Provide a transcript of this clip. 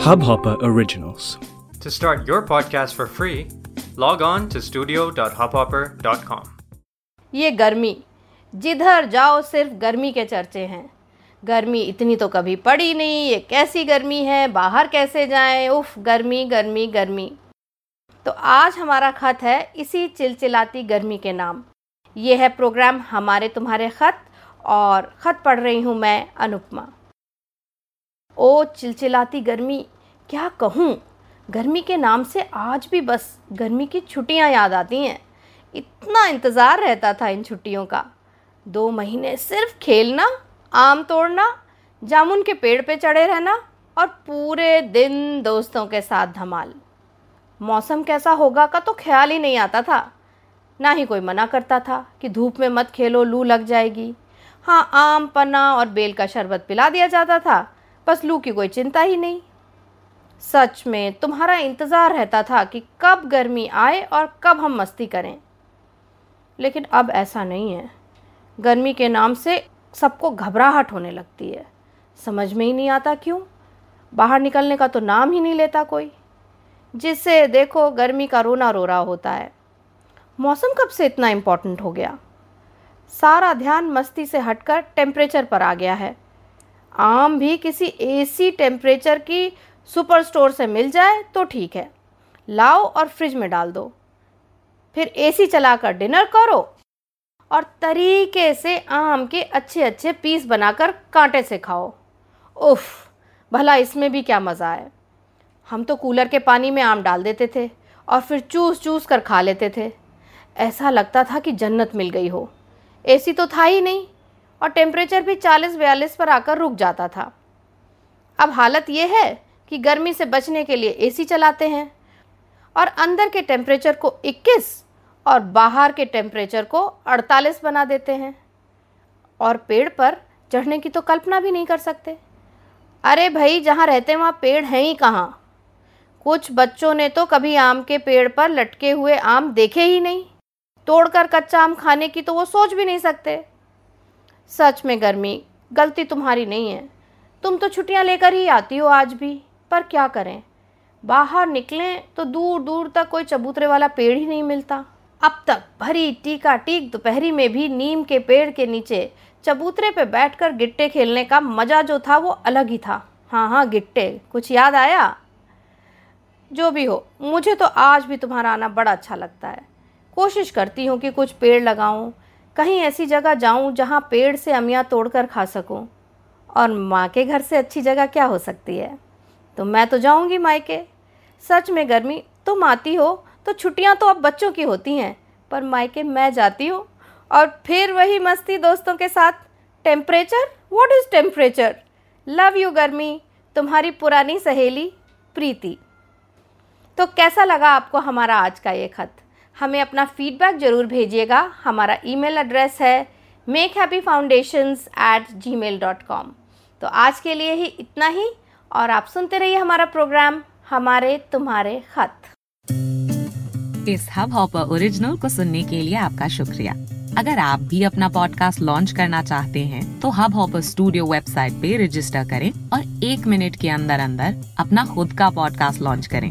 Hubhopper Originals. To start your podcast for free, log on to studio.hubhopper.com. ये गर्मी जिधर जाओ सिर्फ़ गर्मी के चर्चे हैं गर्मी इतनी तो कभी पड़ी नहीं ये कैसी गर्मी है बाहर कैसे जाएँ उफ गर्मी गर्मी गर्मी तो आज हमारा खत है इसी चिलचिलाती गर्मी के नाम ये है प्रोग्राम हमारे तुम्हारे खत और ख़त पढ़ रही हूँ मैं अनुपमा ओ चिलचिलाती गर्मी, क्या कहूँ? गर्मी के नाम से आज भी बस गर्मी की छुट्टियाँ याद आती हैं। इतना इंतज़ार रहता था इन छुट्टियों का। दो महीने सिर्फ़ खेलना, आम तोड़ना, जामुन के पेड़ पे चढ़े रहना और पूरे दिन दोस्तों के साथ धमाल। मौसम कैसा होगा का तो ख्याल ही नहीं आता था। ना ही कोई मना करता था कि धूप में मत खेलो, लू लग जाएगी। हाँ आम, पन्ना और बेल का शरबत पिला दिया जाता था। बस लू की कोई चिंता ही नहीं। सच में तुम्हारा इंतज़ार रहता था कि कब गर्मी आए और कब हम मस्ती करें। लेकिन अब ऐसा नहीं है। गर्मी के नाम से सबको घबराहट होने लगती है। समझ में ही नहीं आता क्यों? बाहर निकलने का तो नाम ही नहीं लेता कोई। जिससे देखो गर्मी का रोना रो रहा होता है। मौसम कब से इतना इम्पोर्टेंट हो गया? सारा ध्यान मस्ती से हटकर टेम्परेचर पर आ गया है। आम भी किसी एसी टेम्परेचर की सुपर स्टोर से मिल जाए तो ठीक है। लाओ और फ्रिज में डाल दो। फिर एसी चलाकर डिनर करो और तरीके से आम के अच्छे अच्छे पीस बनाकर कांटे से खाओ। उफ, भला इसमें भी क्या मज़ा है। हम तो कूलर के पानी में आम डाल देते थे और फिर चूस चूस कर खा लेते थे। ऐसा लगता था कि जन्नत मिल गई हो। एसी तो था ही नहीं। और टेम्परेचर भी चालीस बयालीस पर आकर रुक जाता था। अब हालत ये है कि गर्मी से बचने के लिए एसी चलाते हैं और अंदर के टेम्परेचर को 21 और बाहर के टेम्परेचर को 48 बना देते हैं। और पेड़ पर चढ़ने की तो कल्पना भी नहीं कर सकते। अरे भाई, जहाँ रहते हैं, वहाँ पेड़ हैं ही कहाँ? कुछ बच्चों ने तो कभी आम के पेड़ पर लटके हुए आम देखे ही नहीं। तोड़कर कच्चा आम खाने की तो वो सोच भी नहीं सकते। सच में गर्मी, गलती तुम्हारी नहीं है। तुम तो छुट्टियाँ लेकर ही आती हो आज भी, पर क्या करें? बाहर निकलें तो दूर दूर तक कोई चबूतरे वाला पेड़ ही नहीं मिलता। अब तक भरी टीका टीक दोपहरी में भी नीम के पेड़ के नीचे चबूतरे पे बैठकर गिट्टे खेलने का मज़ा जो था वो अलग ही था। हाँ हाँ गिट्टे, कुछ याद आया? जो भी हो, मुझे तो आज भी तुम्हारा आना बड़ा अच्छा लगता है। कोशिश करती हूँ कि कुछ पेड़ लगाऊँ कहीं ऐसी जगह जाऊँ जहाँ पेड़ से अमियाँ तोड़कर खा सकूँ? और माँ के घर से अच्छी जगह क्या हो सकती है? तो मैं तो जाऊँगी मायके सच में गर्मी तुम आती हो तो छुट्टियाँ तो अब बच्चों की होती हैं, पर मायके मैं जाती हूँ। और फिर वही मस्ती दोस्तों के साथ। Temperature? What is temperature love you गर्मी। तुम्हारी पुरानी सहेली, प्रीति। तो कैसा लगा आपको हमारा आज का ये खत? हमें अपना फीडबैक ज़रूर भेजिएगा। हमारा ईमेल एड्रेस है make happy foundations at gmail dot com तो आज के लिए ही इतना ही, और आप सुनते रहिए हमारा प्रोग्राम हमारे तुम्हारे खत। इस हब हॉपर ओरिजिनल को सुनने के लिए आपका शुक्रिया। अगर आप भी अपना पॉडकास्ट लॉन्च करना चाहते हैं तो हब हॉपर स्टूडियो वेबसाइट पे रजिस्टर करें और एक मिनट के अंदर अंदर अपना खुद का पॉडकास्ट लॉन्च करें।